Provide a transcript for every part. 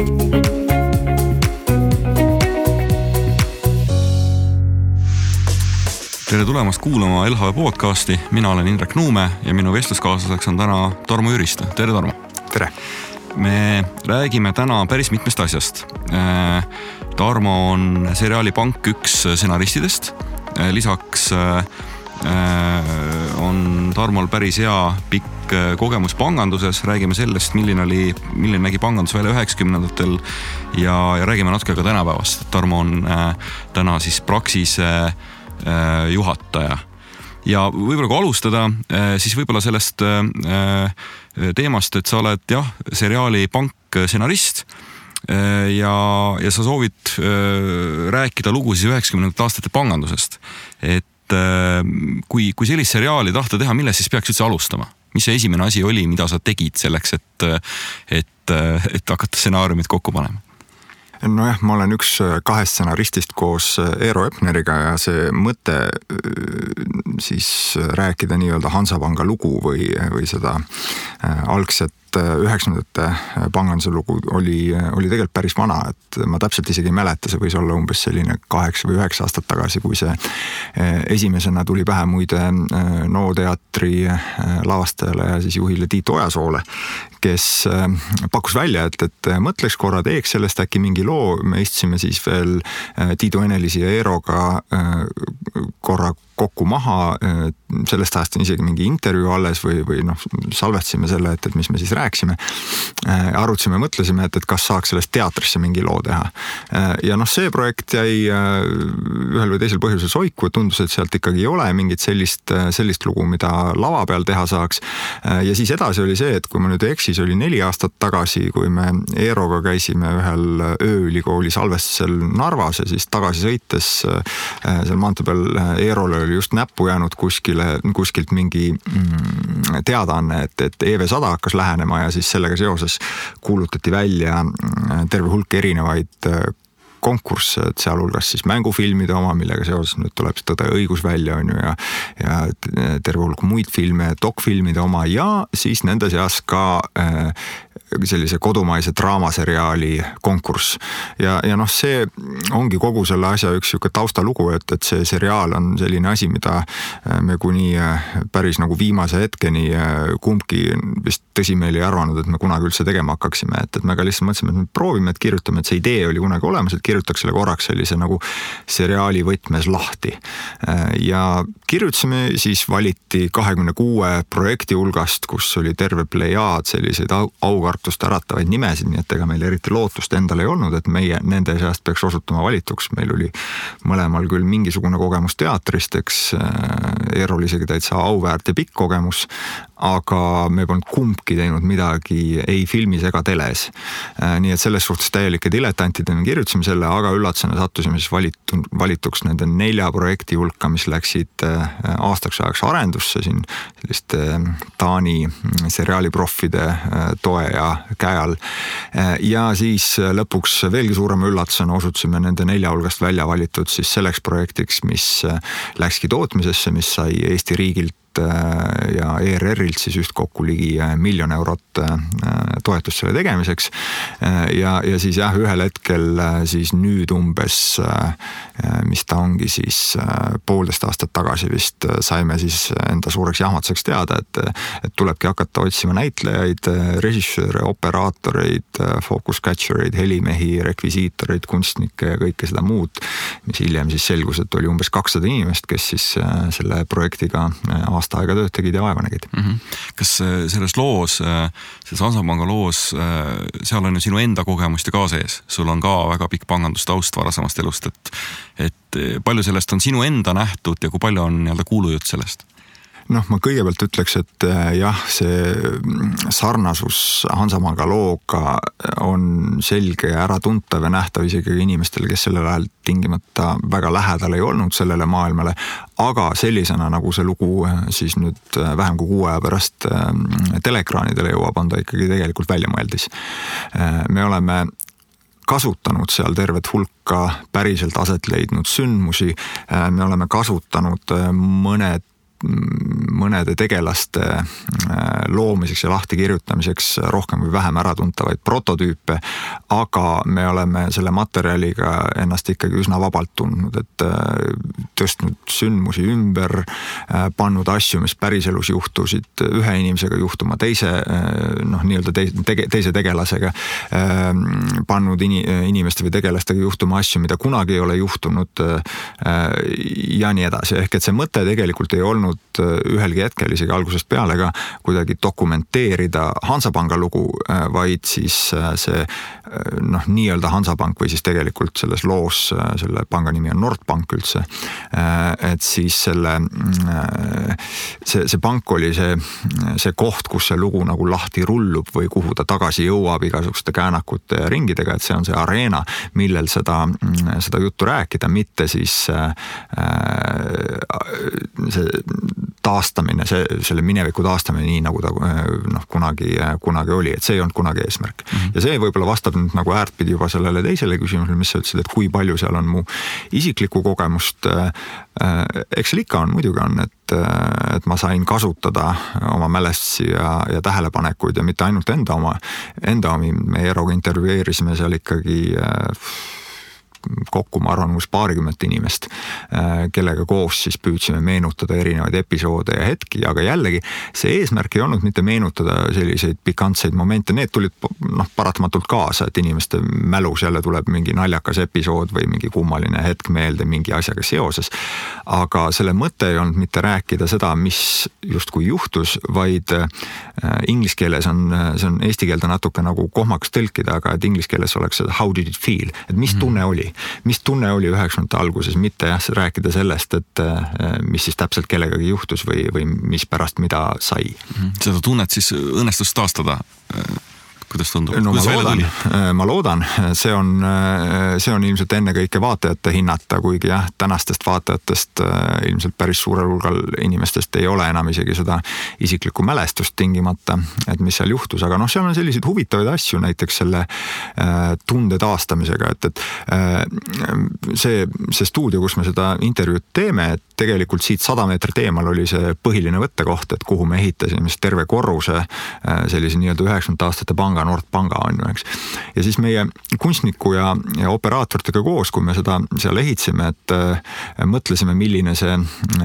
tere tulemast kuulama LHV podcasti, mina olen Indrek Nuume ja minu vestluskaaslaseks on täna Tarmo Jüristo, tere Tarmo. tere. me räägime täna päris mitmest asjast. Äh, Tarmo on seriaali Pank üks stsenaristidest, äh, lisaks äh, on Tarmol päris hea pikk kogemus panganduses, räägime sellest, milline oli, milline nägi pangandus välja üheksakümnendatel ja, ja räägime natuke ka tänapäevast. Tarmo on äh, täna siis Praxise äh, Äh, juhataja ja võib-olla kui alustada, äh, siis võib-olla sellest äh, teemast, et sa oled jah, seriaali Pank stsenarist ja, ja sa soovid rääkida lugu siis üheksakümnendate aastate pangandusest. et kui, kui sellist seriaali tahta teha, millest siis peaks üldse alustama? mis see esimene asi oli, mida sa tegid selleks, et, et, et hakata stsenaariumit kokku panema? Nojah, ma olen üks äh, kahest stsenaristist koos äh, Eero Epneriga ja see mõte äh, siis rääkida nii-öelda Hansapanga lugu või, või seda algset üheksakümnendate panganduse lugu oli, oli tegelikult päris vana, et ma täpselt isegi ei mäleta, see võis olla umbes selline kaheksa või üheksa aastat tagasi, kui see esimesena tuli pähe muide NO teatri lavastajale ja siis juhile Tiit Ojasoole, kes pakkus välja, et, et mõtleks korra, teeks sellest äkki mingi loo, me istusime siis veel äh, Tiidu Enelisi ja Eeroga äh, korra kokku maha, äh, sellest ajast on isegi mingi intervjuu alles või, või noh, salvestasime selle, et, et mis me siis rääkisime. arutasime, mõtlesime, et, et kas saaks sellest teatrisse mingi loo teha. ja noh, see projekt jäi ühel või teisel põhjusel soiku, tundus, et sealt ikkagi ei ole mingit sellist, sellist lugu, mida lava peal teha saaks. ja siis edasi oli see, et kui ma nüüd ei eksi, see oli neli aastat tagasi, kui me Eeroga käisime ühel ööülikooli salvestusel Narvas ja siis tagasi sõites seal maantee peal Eerole oli just näppu jäänud kuskile, kuskilt mingi mm, teadaanne, et, et EV100 hakkas lähenema ja siis sellega seoses kuulutati välja mm, terve hulk erinevaid äh, konkursse, et sealhulgas siis mängufilmide oma, millega seoses nüüd tuleb see Tõde ja õigus välja, on ju, ja ja terve hulk muid filme, dokfilmide oma ja siis nende seas ka äh, sellise kodumaise draamaseriaali konkurss. ja, ja noh, see ongi kogu selle asja üks sihuke taustalugu, et, et see seriaal on selline asi, mida äh, me kuni äh, päris nagu viimase hetkeni äh, kumbki vist tõsimeeli ei arvanud, et me kunagi üldse tegema hakkaksime, et, et me ka lihtsalt mõtlesime, et me proovime, et kirjutame, et see idee oli kunagi olemas, et kirjutaks selle korraks sellise nagu seriaali võtmes lahti. ja kirjutasime, siis valiti kahekümne kuue projekti hulgast, kus oli terve plejaad selliseid aukartusi kartust äratavaid nimesid, nii et ega meil eriti lootust endal ei olnud, et meie nende seast peaks osutuma valituks, meil oli mõlemal küll mingisugune kogemus teatrist, eks äh, Eerol isegi täitsa auväärt ja pikk kogemus, aga me polnud kumbki teinud midagi ei filmis ega teles. Äh, nii et selles suhtes täielike diletantidena kirjutasime selle, aga üllatusena sattusime siis valitu, valituks nende nelja projekti hulka, mis läksid äh, aastaks ajaks arendusse siin selliste Taani seriaaliproffide toe ja käe all. ja siis lõpuks veelgi suurema üllatusena osutusime nende nelja hulgast välja valitud siis selleks projektiks, mis läkski tootmisesse, mis sai Eesti riigilt Äh, ja ERR-ilt siis ühtkokku ligi äh, miljon eurot äh, toetust selle tegemiseks. ja, ja siis jah, ühel hetkel siis nüüd umbes, mis ta ongi siis poolteist aastat tagasi vist saime siis enda suureks jahmatuseks teada, et, et tulebki hakata otsima näitlejaid, režissööre, operaatoreid, focus catcher eid, helimehi, rekvisiitoreid, kunstnikke ja kõike seda muud. mis hiljem siis selgus, et oli umbes kakssada inimest, kes siis selle projektiga aasta aega tööd tegid ja vaeva nägid mm. -hmm. kas äh, selles loos, äh, selles Hansapanga loos, äh, seal on ju sinu enda kogemust ju ka sees, sul on ka väga pikk pangandustaust varasemast elust, et, et palju sellest on sinu enda nähtud ja kui palju on nii-öelda kuulujutt sellest? Noh, ma kõigepealt ütleks, et äh, jah, see mm, sarnasus Hansamaga looga on selge ja äratuntav ja nähtav isegi inimestele, kes sellel ajal tingimata väga lähedal ei olnud sellele maailmale. aga sellisena, nagu see lugu äh, siis nüüd äh, vähem kui kuu aja pärast teleekraanidele jõuab, on ta ikkagi tegelikult väljamõeldis. me oleme kasutanud seal tervet hulka päriselt aset leidnud sündmusi. me oleme kasutanud mõned mõnede tegelaste loomiseks ja lahtikirjutamiseks rohkem või vähem äratuntavaid prototüüpe, aga me oleme selle materjaliga ennast ikkagi üsna vabalt tundnud, et tõstnud sündmusi ümber, pannud asju, mis päriselus juhtusid ühe inimesega juhtuma teise noh, nii-öelda teise, teise tegelasega, pannud ini, inimeste või tegelastega juhtuma asju, mida kunagi ei ole juhtunud ja nii edasi, ehk et see mõte tegelikult ei olnud ühelgi hetkel isegi algusest peale ka kuidagi dokumenteerida Hansapanga lugu, vaid siis see noh, nii-öelda Hansapank või siis tegelikult selles loos selle panga nimi on Nordbank üldse. et siis selle, see, see pank oli see, see koht, kus see lugu nagu lahti rullub või kuhu ta tagasi jõuab igasuguste käänakute ja ringidega, et see on see areena, millel seda, seda juttu rääkida, mitte siis äh, see taastamine, see, selle mineviku taastamine nii nagu ta noh, kunagi, kunagi oli, et see ei olnud kunagi eesmärk mm. -hmm. ja see võib-olla vastab nüüd nagu äärtpidi juba sellele teisele küsimusele, mis sa ütlesid, et kui palju seal on mu isiklikku kogemust. Äh, eks seal ikka on, muidugi on, et, et ma sain kasutada oma mälestusi ja, ja tähelepanekuid ja mitte ainult enda oma, enda omi, me Eeroga intervjueerisime seal ikkagi äh, kokku, ma arvan, umbes paarikümmet inimest, äh, kellega koos siis püüdsime meenutada erinevaid episoode ja hetki, aga jällegi see eesmärk ei olnud mitte meenutada selliseid pikantseid momente, need tulid noh, paratamatult kaasa, et inimeste mälus jälle tuleb mingi naljakas episood või mingi kummaline hetk meelde mingi asjaga seoses. aga selle mõte ei olnud mitte rääkida seda, mis justkui juhtus, vaid äh, inglise keeles on, see on eesti keelde natuke nagu kohmakas tõlkida, aga et inglise keeles oleks see how did it feel, et mis mhm. tunne oli oli. mis tunne oli üheksakümnendate alguses, mitte jah, rääkida sellest, et äh, mis siis täpselt kellegagi juhtus või, või mis pärast mida sai. Mhm. seda tunnet siis õnnestus taastada kuidas tundub? no kuidas ma loodan, äh, ma loodan, see on, äh, see on ilmselt ennekõike vaatajate hinnata, kuigi jah, tänastest vaatajatest äh, ilmselt päris suurel hulgal inimestest ei ole enam isegi seda isiklikku mälestust tingimata, et mis seal juhtus, aga noh, seal on selliseid huvitavaid asju näiteks selle tunde taastamisega, et, et see, see stuudio, kus me seda intervjuud teeme, et tegelikult siit sada meetrit eemal oli see põhiline võttekoht, et kuhu me ehitasime siis terve korruse sellise nii-öelda üheksakümnendate aastate panga panga, Nordpanga on ju, eks. ja siis meie kunstniku ja, ja operaatoritega koos, kui me seda seal ehitasime, et äh, mõtlesime, milline see,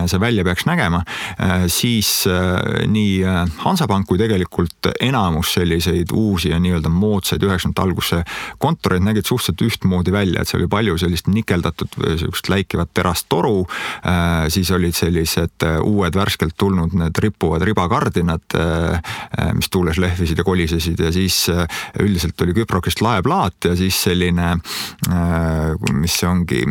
see välja peaks nägema äh,, siis äh, nii Hansapank kui tegelikult enamus selliseid uusi ja nii-öelda moodsaid üheksakümnendate alguse kontoreid nägid suhteliselt ühtmoodi välja, et seal oli palju sellist nikeldatud sihukest läikivat terast toru siis olid sellised uued värskelt tulnud need rippuvad ribakardinad, mis tuules lehvisid ja kolisesid ja siis üldiselt oli küprokest laeplaat ja siis selline, äh, mis ongi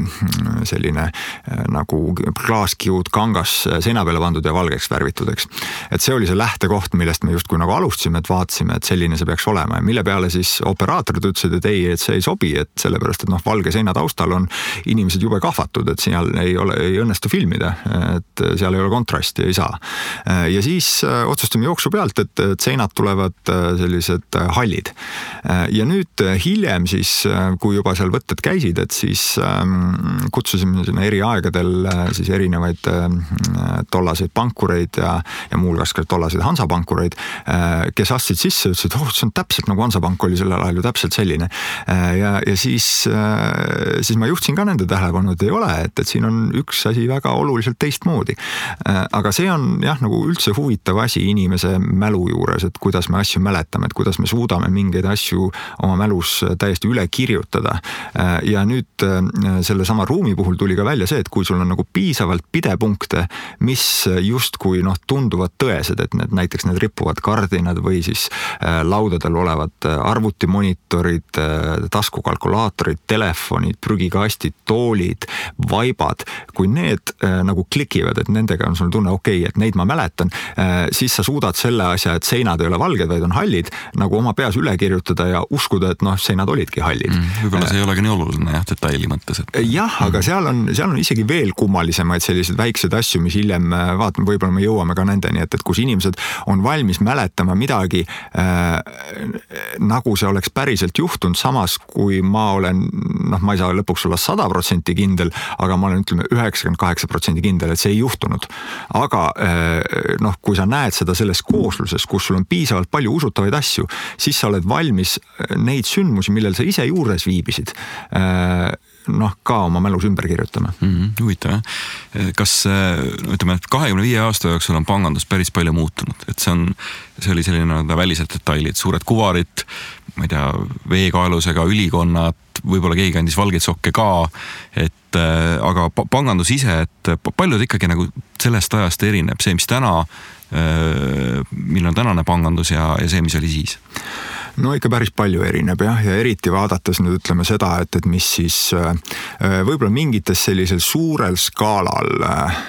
selline äh, nagu klaaskiud kangas seina peale pandud ja valgeks värvitud, eks. et see oli see lähtekoht, millest me justkui nagu alustasime, et vaatasime, et selline see peaks olema ja mille peale siis operaatorid ütlesid, et ei, et see ei sobi, et sellepärast, et noh, valge seina taustal on inimesed jube kahvatud, et seal ei ole, ei õnnestu filmida, et seal ei ole kontrasti, ei saa. ja siis äh, otsustasime jooksu pealt, et, seinad tulevad sellised hallid. ja nüüd äh, hiljem siis, äh, kui juba seal võtted käisid, et siis ähm, kutsusime sinna eri aegadel äh, siis erinevaid tollaseid pankureid ja, ja muuhulgas ka tollaseid Hansapankureid, kes astsid sisse, ütlesid, oh, see on täpselt nagu Hansapank oli sellel ajal ju täpselt selline. ja, ja siis, siis ma juhtisin ka nende tähelepanu, et ei ole, et, et siin on üks asi väga oluliselt teistmoodi. aga see on jah, nagu üldse huvitav asi inimese mälu juures, et kuidas me asju mäletame, et kuidas me suudame mingeid asju oma mälus täiesti üle kirjutada. ja nüüd äh, sellesama ruumi puhul tuli ka välja see, et kui sul on nagu piisavalt pidepunkte, mis justkui noh, tunduvad tõesed, et need näiteks need rippuvad kardinad või siis äh, laudadel olevad arvutimonitorid, äh, taskukalkulaatorid, telefonid, prügikastid, toolid, vaibad, kui need nagu klikivad, et nendega on sul tunne, okei okay,, et neid ma mäletan, siis sa suudad selle asja, et seinad ei ole valged, vaid on hallid, nagu oma peas üle kirjutada ja uskuda, et noh, seinad olidki spordihallid mm,. võib-olla see ei olegi nii oluline jah, detaili mõttes et.... jah, aga mm. seal on, seal on isegi veel kummalisemaid selliseid väikseid asju, mis hiljem vaatame, võib-olla me jõuame ka nendeni, et, et kus inimesed on valmis mäletama midagi äh, nagu see oleks päriselt juhtunud, samas kui ma olen noh, ma ei saa lõpuks olla sada protsenti kindel, aga ma olen ütleme üheksakümmend kaheksa protsenti kindel, et see ei juhtunud. aga äh, noh, kui sa näed seda selles koosluses, kus sul on piisavalt palju usutavaid asju, siis sa oled valmis neid sündmusi, millel sa ise juures viibisid äh, noh, ka oma mälus ümber kirjutama mm. -hmm, huvitav jah. kas ütleme, et kahekümne viie aasta jooksul on pangandus päris palju muutunud, et see on, see oli selline nii-öelda välised detailid, suured kuvarid, ma ei tea, veekaelusega ülikonnad, võib-olla keegi andis valgeid sokke ka. et aga pangandus ise, et palju ta ikkagi nagu sellest ajast erineb, see, mis täna, milline on tänane pangandus ja, ja see, mis oli siis? No ikka päris palju erineb jah, ja eriti vaadates nüüd ütleme seda, et, et mis siis äh, äh, võib-olla mingites sellisel suurel skaalal äh,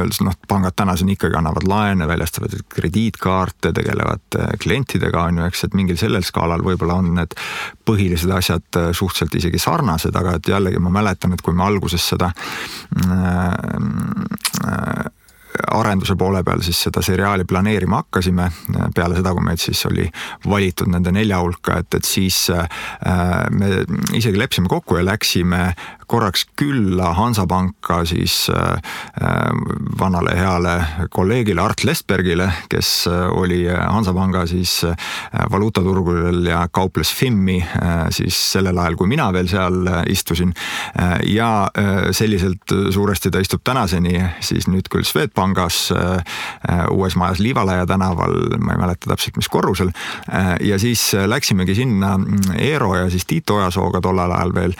öeldes noh, pangad tänaseni ikkagi annavad laene, väljastavad krediitkaarte, tegelevad klientidega on ju, eks, et mingil sellel skaalal võib-olla on need põhilised asjad suhteliselt isegi sarnased, aga et jällegi ma mäletan, et kui me alguses seda äh, arenduse poole peal siis seda seriaali planeerima hakkasime, peale seda, kui meid siis oli valitud nende nelja hulka, et, et siis äh, me isegi leppisime kokku ja läksime korraks külla Hansapanka siis äh, vanale heale kolleegile Art Lestbergile, kes oli Hansapanga siis valuutaturgudel ja kauples FIM-i siis sellel ajal, kui mina veel seal istusin. ja selliselt suuresti ta istub tänaseni siis nüüd küll Swedbanki pangas äh, äh, uues majas Liivalaia tänaval, ma ei mäleta täpselt, mis korrusel. Äh, ja siis läksimegi sinna mm, Eero ja siis Tiit Ojasooga tollel ajal veel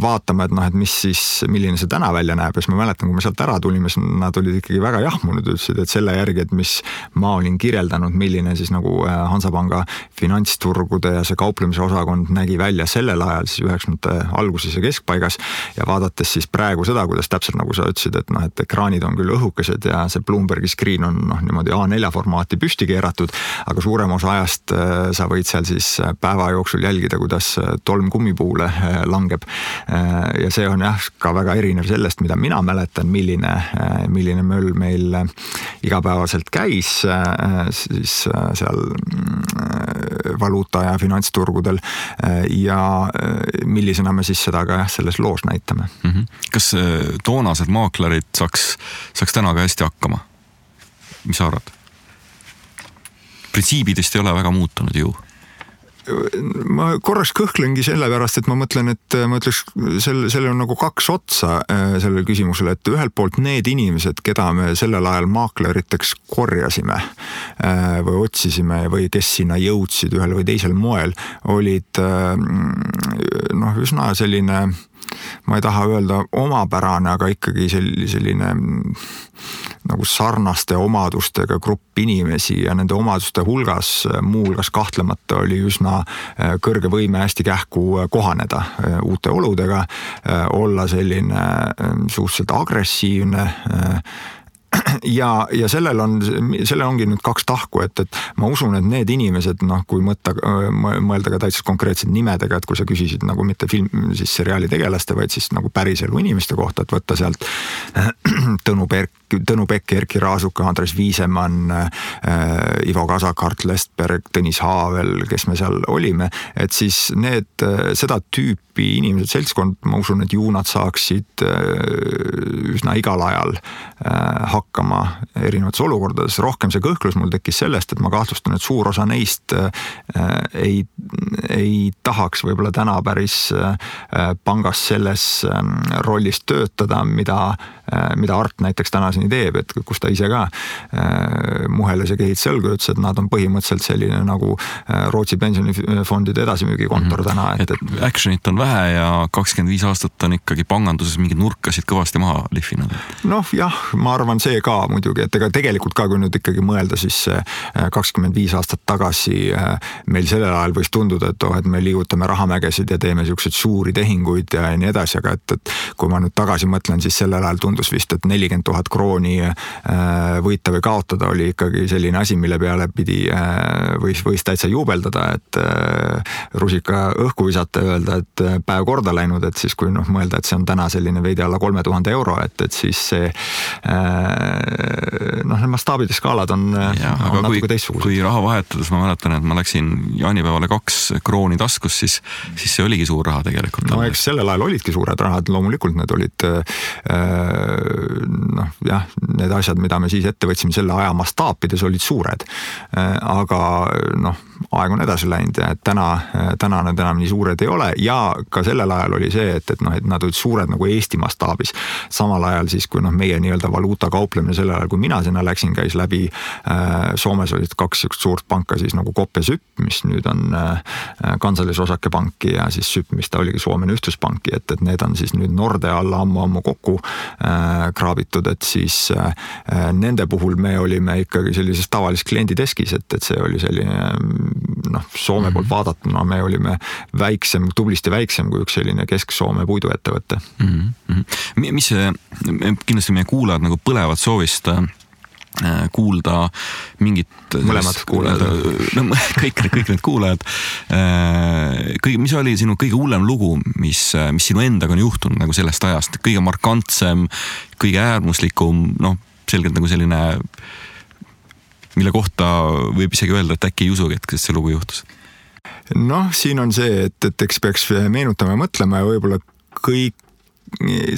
vaatama, et noh, et mis siis, milline see tänav välja näeb ja siis ma mäletan, kui me sealt ära tulime, siis nad olid ikkagi väga jahmunud, ütlesid, et selle järgi, et mis ma olin kirjeldanud, milline siis nagu Hansapanga finantsturgude ja see kauplemise osakond nägi välja sellel ajal siis üheksakümnendate alguses ja keskpaigas ja vaadates siis praegu seda, kuidas täpselt nagu sa ütlesid, et noh, et ekraanid on küll õhukesed, ja see Bloombergi screen on noh, niimoodi A4 formaati püsti keeratud, aga suurem osa ajast äh, sa võid seal siis äh, päeva jooksul jälgida, kuidas äh, tolm kummipuule langeb. Ja see on jah, ka väga erinev sellest, mida mina mäletan, milline, milline möll meil igapäevaselt käis siis seal mm, valuuta ja finantsturgudel ja millisena me siis seda ka jah, selles loos näitame mm. -hmm. kas toonased maaklerid saaks, saaks täna ka hästi hakkama. mis sa arvad? printsiibidest ei ole väga muutunud ju ma korraks kõhklengi sellepärast, et ma mõtlen, et ma ütleks, sel, sellel on nagu kaks otsa äh, sellele küsimusele, et ühelt poolt need inimesed, keda me sellel ajal maakleriteks korjasime äh, või otsisime või kes sinna jõudsid ühel või teisel moel, olid äh, noh, üsna selline ma ei taha öelda omapärane, aga ikkagi selline nagu sarnaste omadustega grupp inimesi ja nende omaduste hulgas muuhulgas kahtlemata oli üsna äh, kõrge võime hästi kähku äh, kohaneda äh, uute oludega, olla selline suhteliselt agressiivne ja, ja sellel on, sellel ongi nüüd kaks tahku, et, et ma usun, et need inimesed noh, kui mõtta, mõelda ka täitsa konkreetsete nimedega, et kui sa küsisid nagu mitte film, siis seriaali tegelaste, vaid siis nagu päriselu inimeste kohta, et võtta sealt Tõnu Perk, Tõnu Pekk, Erkki Raasuka, Andres Viisemann äh,, Ivo Kasak, Art Lestberg, Tõnis Haavel, kes me seal olime, et siis need, seda tüüpi inimesed, seltskond, ma usun, et ju nad saaksid äh, üsna igal ajal äh, hakkama erinevates olukordades, rohkem see kõhklus mul tekkis sellest, et ma kahtlustan, et suur osa neist äh, ei, ei tahaks võib-olla täna päris äh, pangas selles ähm, rollis töötada, mida, äh, mida Art näiteks tänaseni teeb, et kus ta ise ka muheles ja kehitses õlgu ja ütles, et nad on põhimõtteliselt selline nagu Rootsi pensionifondide edasimüügikontor mm -hmm. täna, et, et. Actionit on vähe ja kakskümmend viis aastat on ikkagi panganduses mingeid nurkasid kõvasti maha lihvinud. noh, jah, ma arvan, see ka muidugi, et ega tegelikult ka, kui nüüd ikkagi mõelda, siis äh, kakskümmend viis aastat tagasi äh, meil sellel ajal võis tunduda, et oh, et me liigutame rahamägesid ja teeme siukseid suuri tehinguid ja nii edasi, aga et, et kui ma nüüd tagasi mõtlen, siis sellel ajal tundus vist, et nelikümmend tuhat krooni võita või kaotada oli ikkagi selline asi, mille peale pidi, võis, võis täitsa juubeldada, et rusika õhku visata ja öelda, et päev korda läinud, et siis kui noh, mõelda, et see on täna selline veidi alla kolme tuhande euro, et, et siis see noh, need mastaabid ja skaalad on, on natuke teistsugused. kui raha vahetades ma mäletan, et ma läksin jaanipäevale kaks krooni taskus, siis, siis see oligi suur raha tegelikult. no eks sellel ajal olidki suured rahad, loomulikult need olid noh, jah, need asjad, mida me siis ette võtsime selle aja mastaapides olid suured. aga noh, aeg on edasi läinud et täna, täna nad enam nii suured ei ole ja ka sellel ajal oli see, et, et noh, et nad olid suured nagu Eesti mastaabis. samal ajal siis, kui noh, meie nii-öelda valuuta kauplemine sellel ajal, kui mina sinna läksin, käis läbi äh,. Soomes olid kaks sihukest suurt panka siis nagu Coop ja Süpp, mis nüüd on äh, Kansallis Osakepanki ja siis Süpp, mis ta oligi Soomene Ühtsuspanki, et, et need on siis nüüd Nordea alla ammu-ammu kokku äh, kraabitud, et siis äh, nende puhul me olime ikkagi sellises tavalises kliendideskis, et, et see oli selline noh, Soome poolt mhm. vaadatuna me olime väiksem, tublisti väiksem kui üks selline Kesk-Soome puiduettevõte mm. -hmm. mis see, kindlasti meie kuulajad nagu põlevad soovist äh, kuulda mingit. mõlemad kuulajad. no kõik, kõik need kuulajad. Äh, kõige, mis oli sinu kõige hullem lugu, mis, mis sinu endaga on juhtunud nagu sellest ajast, kõige markantsem, kõige äärmuslikum, noh, selgelt nagu selline mille kohta võib isegi öelda, et äkki ei usugi, et see lugu juhtus? noh, siin on see, et, et eks peaks meenutama ja mõtlema ja võib-olla kõik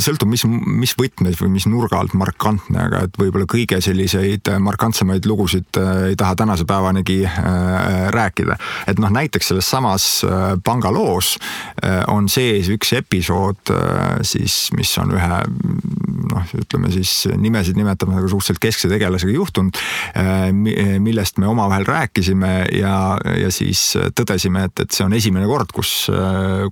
sõltub, mis, mis võtmes või mis nurga alt markantne, aga et võib-olla kõige selliseid markantsemaid lugusid äh, ei taha tänase päevanigi äh, rääkida. et noh, näiteks selles samas pangaloos äh, on sees üks episood siis, mis on ühe noh, ütleme siis nimesid nimetame nagu suhteliselt keskse tegelasega juhtunud, millest me omavahel rääkisime ja, ja siis tõdesime, et, et see on esimene kord, kus,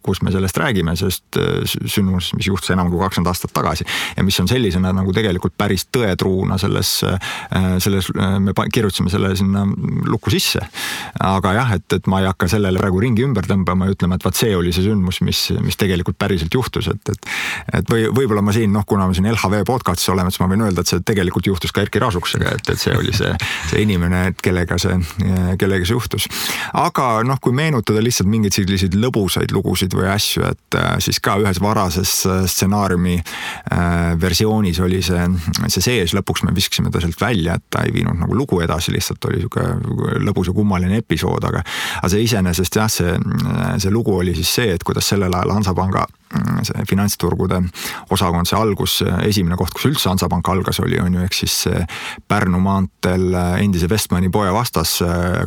kus me sellest räägime, sest sündmus, mis juhtus enam kui kakskümmend aastat tagasi ja mis on sellisena nagu tegelikult päris tõetruuna selles, äh, selles, äh, me kirjutasime selle sinna lukku sisse. aga jah, et, et ma ei hakka sellele praegu ringi ümber tõmbama ja ütlema, et vaat see oli see sündmus, mis, mis tegelikult päriselt juhtus, et, et et või võib-olla ma siin noh, kuna me siin LHV podcast'is oleme, siis ma võin öelda, et see tegelikult juhtus ka Erkki Raasuksega, et, et see oli see, see inimene, et kellega see, kellega see juhtus. aga noh, kui meenutada lihtsalt mingeid selliseid lõbusaid lugusid või asju, et äh, siis ka ühes varases stsenaariumi äh, versioonis oli see, see sees, lõpuks me viskasime ta sealt välja, et ta ei viinud nagu lugu edasi, lihtsalt oli sihuke lõbus ja kummaline episood, aga. aga see iseenesest jah, see, see lugu oli siis see, et kuidas sellel ajal Hansapanga see finantsturgude osakond, see algus, esimene koht, kus üldse Hansapank algas, oli on ju, ehk siis Pärnu maanteel endise Westmani poe vastas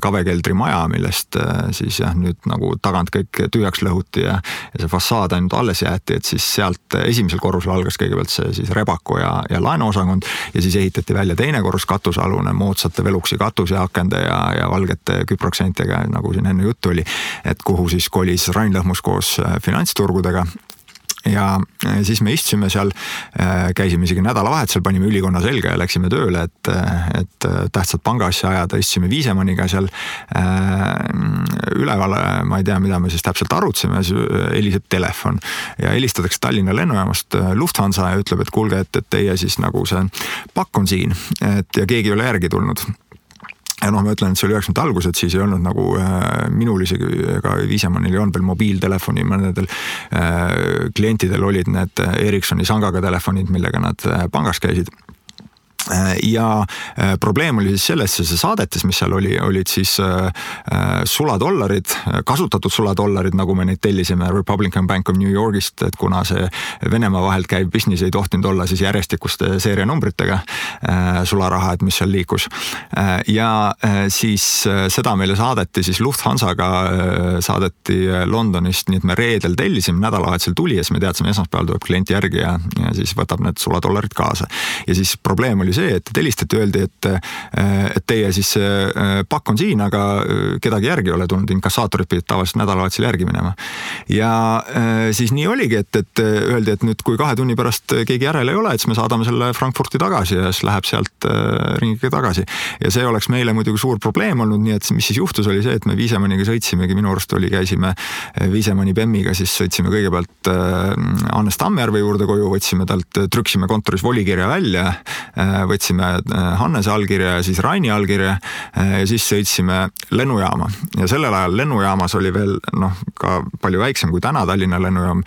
kavekeldri maja, millest siis jah, nüüd nagu tagant kõik tühjaks lõhuti ja, ja see fassaad ainult alles jäeti, et siis sealt esimesel korrusel algas kõigepealt see siis Rebako ja, ja laenuosakond ja siis ehitati välja teine korrus, katusealune moodsate Veluxi katuseakende ja, ja valgete küproksentidega, nagu siin enne juttu oli. et kuhu siis kolis Rain Lõhmus koos äh, finantsturgudega ja äh, siis me istusime seal, äh, käisime isegi nädalavahetusel, panime ülikonna selga ja läksime tööle, et, et tähtsat pangaasja ajada, istusime Viisemanniga seal üleval, ma ei tea, mida me siis täpselt arutasime, siis heliseb telefon ja helistatakse Tallinna lennujaamast Lufthansa ja ütleb, et kuulge, et, et teie siis nagu see pakk on siin, et ja keegi ei ole järgi tulnud ja noh, ma ütlen, et see oli üheksakümnendate algused, siis ei olnud nagu äh, minul isegi ega Viisemannil ei olnud veel mobiiltelefoni, mõnedel äh, klientidel olid need Ericssoni sangaga telefonid, millega nad äh, pangas käisid ja äh, probleem oli siis selles, see saadetis, mis seal oli, olid siis äh, suladollarid, kasutatud suladollarid, nagu me neid tellisime Republican Bank of New Yorgist, et kuna see Venemaa vahelt käiv business ei tohtinud olla siis järjestikuste seerianumbritega sularaha, et mis seal liikus. ja siis seda meile saadeti siis Lufthansaga, saadeti Londonist, nii et me reedel tellisime, nädalavahetusel tuli ja siis me teadsime, esmaspäeval tuleb klient järgi ja, ja siis võtab need suladollarid kaasa. ja siis probleem oli see, et helistati, öeldi, et, et teie siis pakk on siin, aga kedagi järgi ei ole tulnud, inkassaatorid pidid tavaliselt nädalavahetusel järgi minema. ja siis nii oligi, et, et öeldi, et nüüd, kui kahe tunni pärast keegi järel ei ole, et siis me saadame selle Frankfurti tagasi ja siis läheb sealt ringiga tagasi. ja see oleks meile muidugi suur probleem olnud, nii et mis siis juhtus, oli see, et me Viisemanniga sõitsimegi, minu arust oli, käisime Viisemanni Bemmiga, siis sõitsime kõigepealt Hannes Tammjärve juurde koju, võtsime talt, trükkisime kontoris volikirja välja, võtsime Hannese allkirja ja siis Raini allkirja ja siis sõitsime lennujaama ja sellel ajal lennujaamas oli veel noh, ka palju väiksem kui täna Tallinna lennujaam.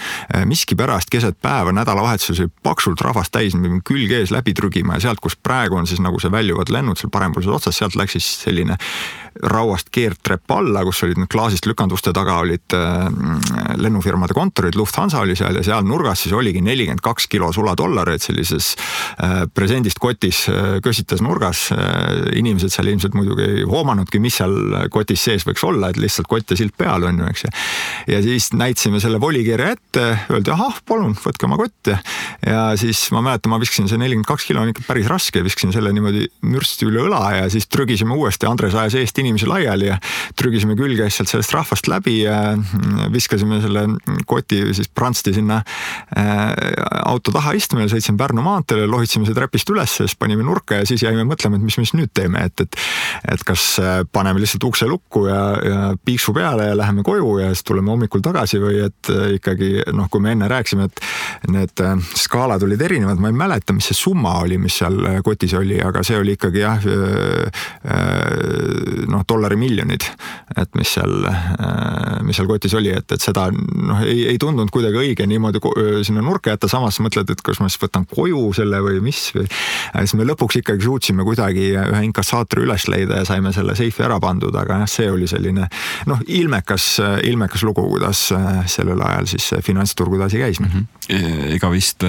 miskipärast keset päeva nädalavahetusel oli paksult rahvast täis, me pidime külg ees läbi trügima ja sealt, kus praegu on siis nagu see väljuvad lennud seal parempoolses otsas, sealt läks siis selline rauast keerdtrepp alla, kus olid need klaasist lükanduste taga olid äh, lennufirmade kontorid, Lufthansa oli seal ja seal nurgas siis oligi nelikümmend kaks kilo suladollareid sellises äh, presendist kotis äh, kösitas nurgas. inimesed seal ilmselt muidugi ei hoomanudki, mis seal kotis sees võiks olla, et lihtsalt kott ja silt peal on ju, eks ju. ja siis näitasime selle volikirja ette, öeldi ahah, palun võtke oma kott ja, ja siis ma mäletan, ma viskasin see nelikümmend kaks kilo on ikka päris raske, viskasin selle niimoodi mürsti üle õla ja siis trügisime uuesti, Andres ajas eest inimesi laiali ja trügisime külge sealt sellest rahvast läbi ja viskasime selle koti siis prantsti sinna äh, auto taha istmele, sõitsime Pärnu maanteele, lohitsime see trepist üles, siis panime nurka ja siis jäime mõtlema, et mis me siis nüüd teeme, et, et et kas äh, paneme lihtsalt ukse lukku ja, ja piiksu peale ja läheme koju ja siis tuleme hommikul tagasi või et äh, ikkagi noh, kui me enne rääkisime, et need skaalad olid erinevad, ma ei mäleta, mis see summa oli, mis seal kotis oli, aga see oli ikkagi jah, noh, dollari miljonid, et mis seal, mis seal kotis oli, et, et seda noh, ei, ei tundunud kuidagi õige niimoodi sinna nurka jätta, samas mõtled, et kas ma siis võtan koju selle või mis või. siis me lõpuks ikkagi suutsime kuidagi ühe inkassaatori üles leida ja saime selle seifi ära pandud, aga jah, see oli selline noh, ilmekas, ilmekas lugu, kuidas sellel ajal siis finantsturg edasi käis mm. -hmm. ega vist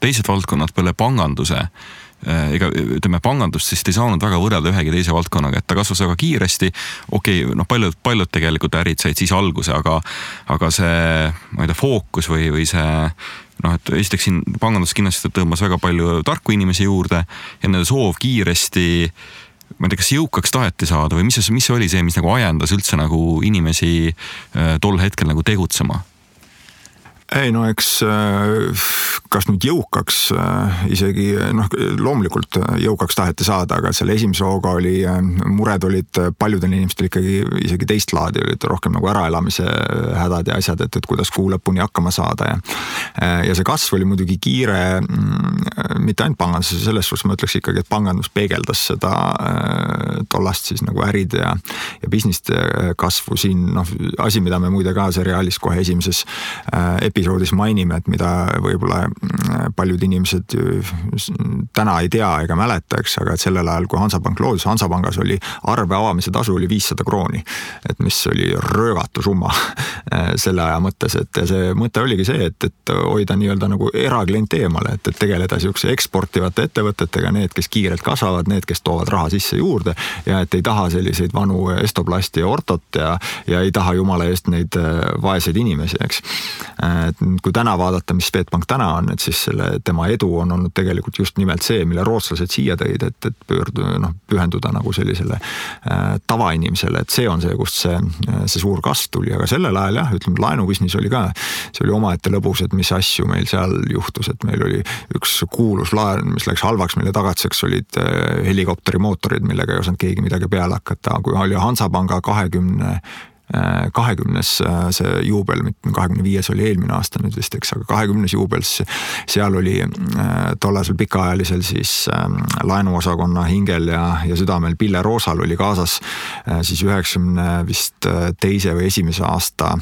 teised valdkonnad peale panganduse Äh, ega ütleme, pangandust vist ei saanud väga võrrelda ühegi teise valdkonnaga, et ta kasvas väga kiiresti. okei okay,, noh, paljud, paljud tegelikult ärid said siis alguse, aga, aga see, ma ei tea, fookus või, või see noh, et esiteks siin pangandus kindlasti tõmbas väga palju tarku inimesi juurde ja nende soov kiiresti ma ei tea, kas jõukaks taheti saada või mis, mis oli see, mis nagu ajendas üldse nagu inimesi äh, tol hetkel nagu tegutsema ei no eks äh, kas nüüd jõukaks äh, isegi noh, loomulikult jõukaks taheti saada, aga selle esimese hooga oli, äh, mured olid paljudel inimestel ikkagi isegi teist laadi, olid rohkem nagu äraelamise hädad ja asjad, et, et kuidas kuu lõpuni hakkama saada ja. ja see kasv oli muidugi kiire, mm, mitte ainult panganduses, selles suhtes ma ütleks ikkagi, et pangandus peegeldas seda tollast siis nagu äride ja, ja business'te kasvu siin noh, asi, mida me muide ka seriaalis kohe esimeses episoodis mainime, et mida võib-olla mm, paljud inimesed täna ei tea ega mäleta, eks, aga et sellel ajal, kui Hansapank loodus, Hansapangas oli arve avamise tasu oli viissada krooni. et mis oli röögatu summa selle aja mõttes, et see mõte oligi see, et, et hoida nii-öelda nagu eraklient eemale, et, et tegeleda sihukese eksportivate ettevõtetega, need, kes kiirelt kasvavad, need, kes toovad raha sisse juurde ja et ei taha selliseid vanu Estoplasti ja Ortot ja, ja ei taha jumala eest neid vaeseid inimesi, eks et kui täna vaadata, mis Swedbank täna on, et siis selle, tema edu on olnud tegelikult just nimelt see, mille rootslased siia tõid, et, et pöördu-, noh, pühenduda nagu sellisele äh, tavainimesele, et see on see, kust see, see suur kasv tuli, aga sellel ajal jah, ütleme laenubusiness oli ka, see oli omaette lõbus, et mis asju meil seal juhtus, et meil oli üks kuulus laen, mis läks halvaks, mille tagatiseks olid äh, helikopterimootorid, millega ei osanud keegi midagi peale hakata, kui oli Hansapanga kahekümne 20 kahekümnes äh, see juubel, mitte kahekümne viies oli eelmine aasta nüüd vist, eks, aga kahekümnes juubel, seal oli äh, tollasel pikaajalisel siis ähm, laenuosakonna hingel ja, ja südamel Pille Roosal oli kaasas äh, siis üheksakümne vist teise või esimese aasta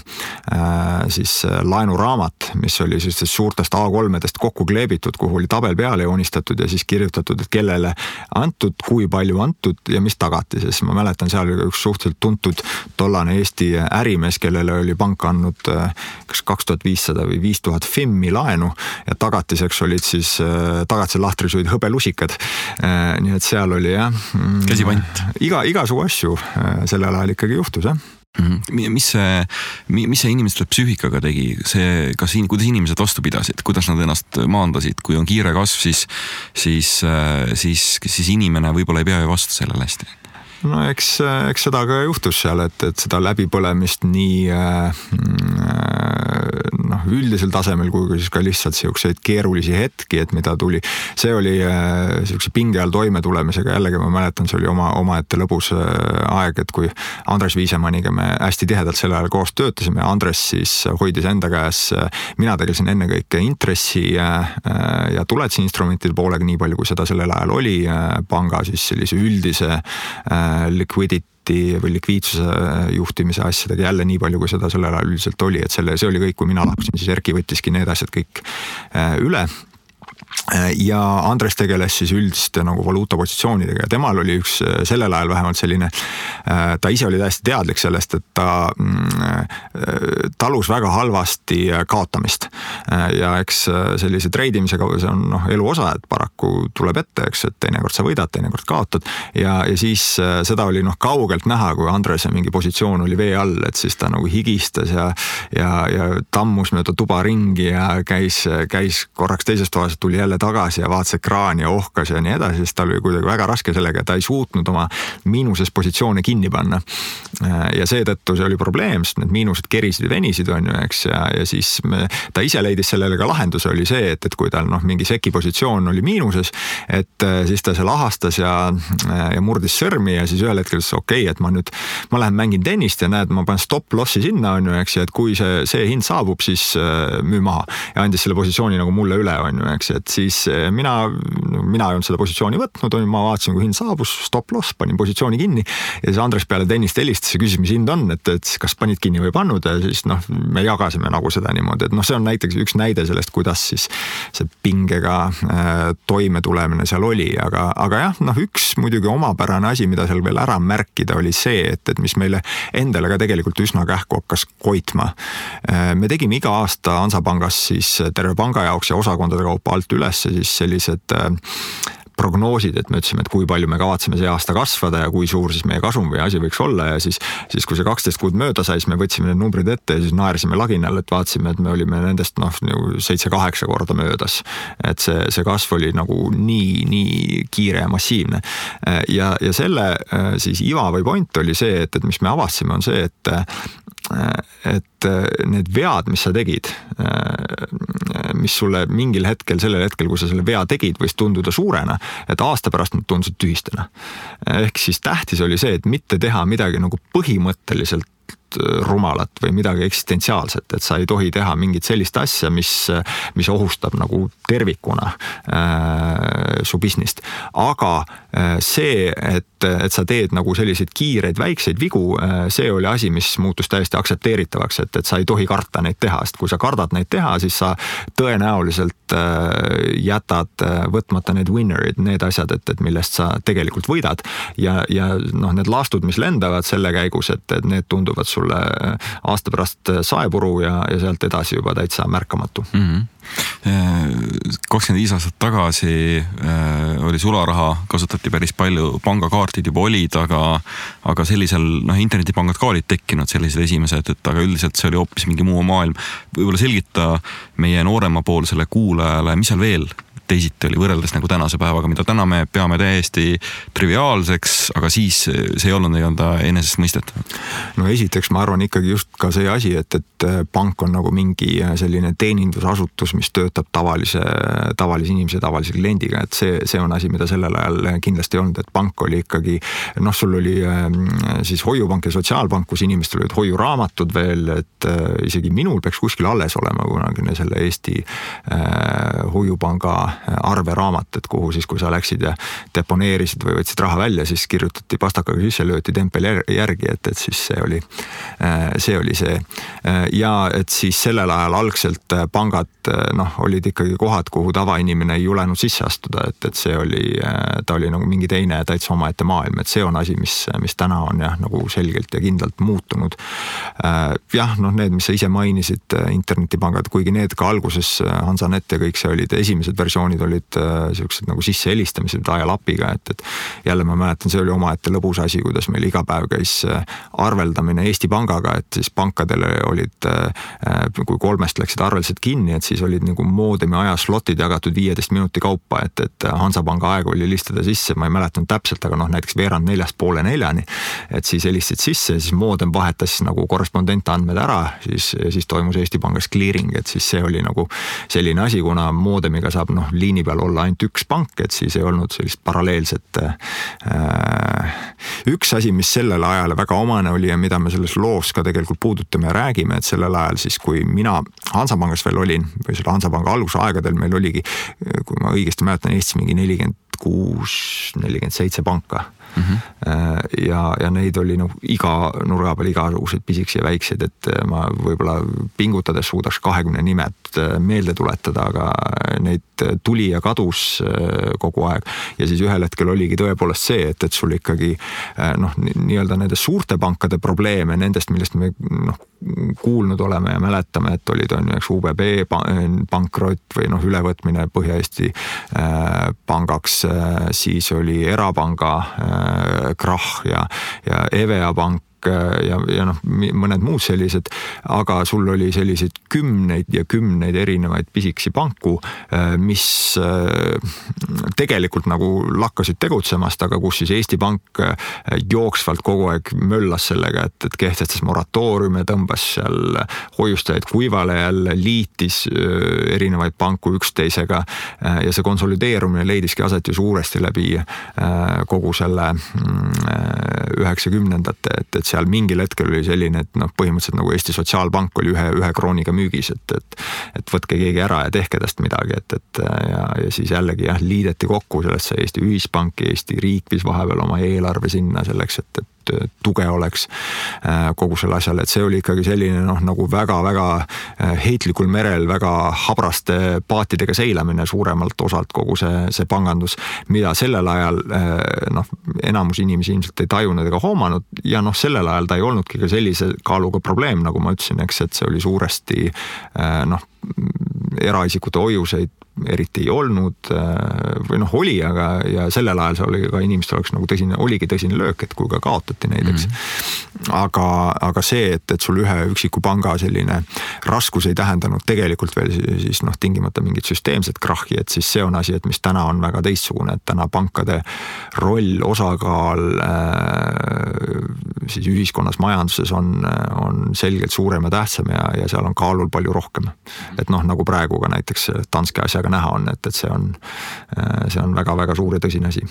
siis laenuraamat, mis oli sellistest suurtest A3-dest kokku kleebitud, kuhu oli tabel peale joonistatud ja siis kirjutatud, et kellele antud, kui palju antud ja mis tagatises. ma mäletan, seal oli üks suhteliselt tuntud tollane Eesti Eesti ärimees, kellele oli pank andnud äh, kas kaks tuhat viissada või viis tuhat FIM-i laenu ja tagatiseks olid siis, äh, tagatise lahtris olid hõbelusikad. Äh, nii et seal oli jah. Mm, käsipant. iga, igasugu asju sellel ajal ikkagi juhtus jah mm. -hmm. mis see, mis see inimeste psüühikaga tegi, see, kas, kuidas inimesed vastu pidasid, kuidas nad ennast maandasid, kui on kiire kasv, siis, siis, siis, siis inimene võib-olla ei pea ju vastu sellele hästi no eks, eks seda ka juhtus seal, et, et seda läbipõlemist nii äh, noh, üldisel tasemel kui ka siis ka lihtsalt siukseid keerulisi hetki, et mida tuli. see oli äh, siukse pinge all toimetulemisega, jällegi ma mäletan, see oli oma, omaette lõbus äh, aeg, et kui Andres Viisemanniga me hästi tihedalt sel ajal koos töötasime, Andres siis hoidis enda käes, mina tegelesin ennekõike intressi ja tuletisinstrumentide poolega, nii palju kui seda sellel ajal oli, panga siis sellise üldise liquidity või likviidsuse juhtimise asjadega jälle nii palju, kui seda sellel ajal üldiselt oli, et selle, see oli kõik, kui mina lahkusin, siis Erki võttiski need asjad kõik äh, üle ja Andres tegeles siis üldiste nagu valuutapositsioonidega ja temal oli üks sellel ajal vähemalt selline, äh, ta ise oli täiesti teadlik sellest, et ta mm, äh, talus väga halvasti kaotamist. Äh, ja eks sellise treidimisega, see on noh, elu osa, et paraku tuleb ette, eks, et teinekord sa võidad, teinekord kaotad. ja, ja siis seda oli noh, kaugelt näha, kui Andrese mingi positsioon oli vee all, et siis ta nagu higistas ja, ja, ja tammus mööda tuba ringi ja käis, käis korraks teises toas, tuli jälle tagasi ja vaatas ekraani ja ohkas ja nii edasi, siis tal oli kuidagi väga raske sellega, ta ei suutnud oma miinuses positsioone kinni panna. ja seetõttu see oli probleem, sest need miinused kerisid ja venisid, on ju, eks, ja, ja siis me, ta ise leidis sellele ka lahenduse, oli see, et, et kui tal noh, mingi seki positsioon oli miinuses, et siis ta seal ahastas ja, ja murdis sõrmi ja siis ühel hetkel ütles okei okay,, et ma nüüd, ma lähen mängin tennist ja näed, ma panen stop loss'i sinna, on ju, eks, ja et kui see, see hind saabub, siis müü maha ja andis selle positsiooni nagu mulle üle, on ju, eks, et siis eh, mina, mina ei olnud seda positsiooni võtnud, ma vaatasin, kui hind saabus, stop loss, panin positsiooni kinni. ja siis Andres peale tennist helistas ja küsis, mis hind on, et, et kas panid kinni või ei pannud ja siis noh, me jagasime nagu seda niimoodi, et noh, see on näiteks üks näide sellest, kuidas siis see pingega äh, toimetulemine seal oli, aga, aga jah, noh, üks muidugi omapärane asi, mida seal veel ära märkida, oli see, et, et mis meile endale ka tegelikult üsna kähku hakkas koitma äh,. me tegime iga aasta Hansapangas siis terve panga jaoks ja osakondade kaupa alt üles siis sellised äh, prognoosid, et me ütlesime, et kui palju me kavatseme see aasta kasvada ja kui suur siis meie kasum või asi võiks olla ja siis, siis kui see kaksteist kuud mööda sai, siis me võtsime need numbrid ette ja siis naersime laginal, et vaatasime, et me olime nendest noh, nagu seitse-kaheksa korda möödas. et see, see kasv oli nagu nii, nii kiire ja massiivne. ja, ja selle äh, siis iva või point oli see, et, et mis me avastasime, on see, et et need vead, mis sa tegid, mis sulle mingil hetkel, sellel hetkel, kui sa selle vea tegid, võis tunduda suurena, et aasta pärast nad tundusid tühistena. ehk siis tähtis oli see, et mitte teha midagi nagu põhimõtteliselt rumalat või midagi eksistentsiaalset, et sa ei tohi teha mingit sellist asja, mis, mis ohustab nagu tervikuna äh, su business't. aga äh, see, et, et sa teed nagu selliseid kiireid väikseid vigu äh,, see oli asi, mis muutus täiesti aktsepteeritavaks, et, et sa ei tohi karta neid teha, sest kui sa kardad neid teha, siis sa tõenäoliselt äh, jätad äh, võtmata need winner'id, need asjad, et, et millest sa tegelikult võidad. ja, ja noh, need laastud, mis lendavad selle käigus, et, et need tunduvad sulle aasta pärast saepuru ja, ja sealt edasi juba täitsa märkamatu mm. -hmm kakskümmend viis aastat tagasi äh, oli sularaha, kasutati päris palju, pangakaardid juba olid, aga, aga sellisel noh, internetipangad ka olid tekkinud, sellised esimesed, et aga üldiselt see oli hoopis mingi muu maailm. võib-olla selgita meie nooremapoolsele kuulajale, mis seal veel teisiti oli võrreldes nagu tänase päevaga, mida täna me peame täiesti triviaalseks, aga siis see ei olnud nii-öelda enesestmõistetav. no esiteks ma arvan ikkagi just ka see asi, et, et pank on nagu mingi selline teenindusasutus, mis töötab tavalise, tavalise inimese, tavalise kliendiga, et see, see on asi, mida sellel ajal kindlasti ei olnud, et pank oli ikkagi noh, sul oli ähm, siis hoiupank ja sotsiaalpank, kus inimestel olid hoiuraamatud veel, et äh, isegi minul peaks kuskil alles olema kunagine selle Eesti äh, hoiupanga arveraamat, et kuhu siis, kui sa läksid ja deponeerisid või võtsid raha välja, siis kirjutati pastakaga sisse, löödi tempel järgi, et, et siis see oli, see oli see. ja et siis sellel ajal algselt pangad noh, olid ikkagi kohad, kuhu tavainimene ei julenud sisse astuda, et, et see oli, ta oli nagu mingi teine täitsa omaette maailm, et see on asi, mis, mis täna on jah, nagu selgelt ja kindlalt muutunud. jah, noh, need, mis sa ise mainisid, internetipangad, kuigi need ka alguses, Hansanet ja kõik see olid esimesed versioonid olid äh, siuksed nagu sissehelistamised ajalapiga, et, et jälle ma mäletan, see oli omaette lõbus asi, kuidas meil iga päev käis äh, arveldamine Eesti Pangaga, et siis pankadele olid, kui kolmest läksid arveldused kinni, et siis olid nagu moodemi ajaslotid jagatud viieteist minuti kaupa, et, et Hansapanga aeg oli listada sisse, ma ei mäletanud täpselt, aga noh, näiteks veerand neljast poole neljani. et siis helistasid sisse ja siis moodem vahetas nagu korrespondentandmed ära, siis, siis toimus Eesti Pangas clearing, et siis see oli nagu selline asi, kuna moodemiga saab noh, liini peal olla ainult üks pank, et siis ei olnud sellist paralleelset äh,. üks asi, mis sellele ajale väga omane oli ja mida me selles loos ka tegelikult puudutame ja räägime, et sellel ajal siis, kui mina Hansapangas veel olin või selle Hansapanga algusaegadel meil oligi, kui ma õigesti mäletan, Eestis mingi nelikümmend kuus, nelikümmend seitse panka mm. -hmm. ja, ja neid oli noh, iga nurga peal igasuguseid pisikesi ja väikseid, et äh, ma võib-olla pingutades suudaks kahekümne nimed äh, meelde tuletada, aga neid tuli ja kadus kogu aeg. ja siis ühel hetkel oligi tõepoolest see, et, et sul ikkagi noh, nii-öelda nende suurte pankade probleeme, nendest, millest me noh, kuulnud oleme ja mäletame, et olid on ju eks UBB pankrot või noh, ülevõtmine Põhja-Eesti pangaks, siis oli erapanga krahh ja, ja EVEA pank Äh, ja, ja noh, mõned muud sellised, aga sul oli selliseid kümneid ja kümneid erinevaid pisikesi panku, äh, mis äh, tegelikult nagu lakkasid tegutsemast, aga kus siis Eesti Pank jooksvalt kogu aeg möllas sellega, et, et kehtestas moratooriume, tõmbas seal hoiustajaid kuivale jälle, liitis erinevaid panku üksteisega ja see konsolideerumine leidiski aset ju suuresti läbi kogu selle mm, üheksakümnendate, et, et seal mingil hetkel oli selline, et noh, põhimõtteliselt nagu Eesti Sotsiaalpank oli ühe, ühe krooniga müügis, et, et et võtke keegi ära ja tehke tast midagi, et, et ja, ja siis jällegi jah, liideti kokku, sellest sai Eesti Ühispank ja Eesti riik viis vahepeal oma eelarve sinna selleks, et et tuge oleks äh, kogu sellele asjale, et see oli ikkagi selline noh, nagu väga-väga äh, heitlikul merel väga habraste paatidega seilamine suuremalt osalt kogu see, see pangandus, mida sellel ajal äh, noh, enamus inimesi ilmselt ei tajunud ega hoomanud. Ja noh, sellel ajal ta ei olnudki ka sellise kaaluga probleem, nagu ma ütlesin, eks, et see oli suuresti noh, eraisikute hoiuseid eriti ei olnud äh, või noh, oli, aga ja sellel ajal see oli ka inimestel oleks nagu tõsine, oligi tõsine löök, et kui ka kaotati neid, eks mm. -hmm. aga, aga see, et, et sul ühe üksiku panga selline raskus ei tähendanud tegelikult veel siis noh, tingimata mingit süsteemset krahhi, et siis see on asi, et mis täna on väga teistsugune, et täna pankade roll, osakaal äh, siis ühiskonnas, majanduses on, on selgelt suurem ja tähtsam ja, ja seal on kaalul palju rohkem. et noh, nagu praegu ka näiteks Danske asja väga näha on, et, et see on, see on väga-väga suur ja tõsine asi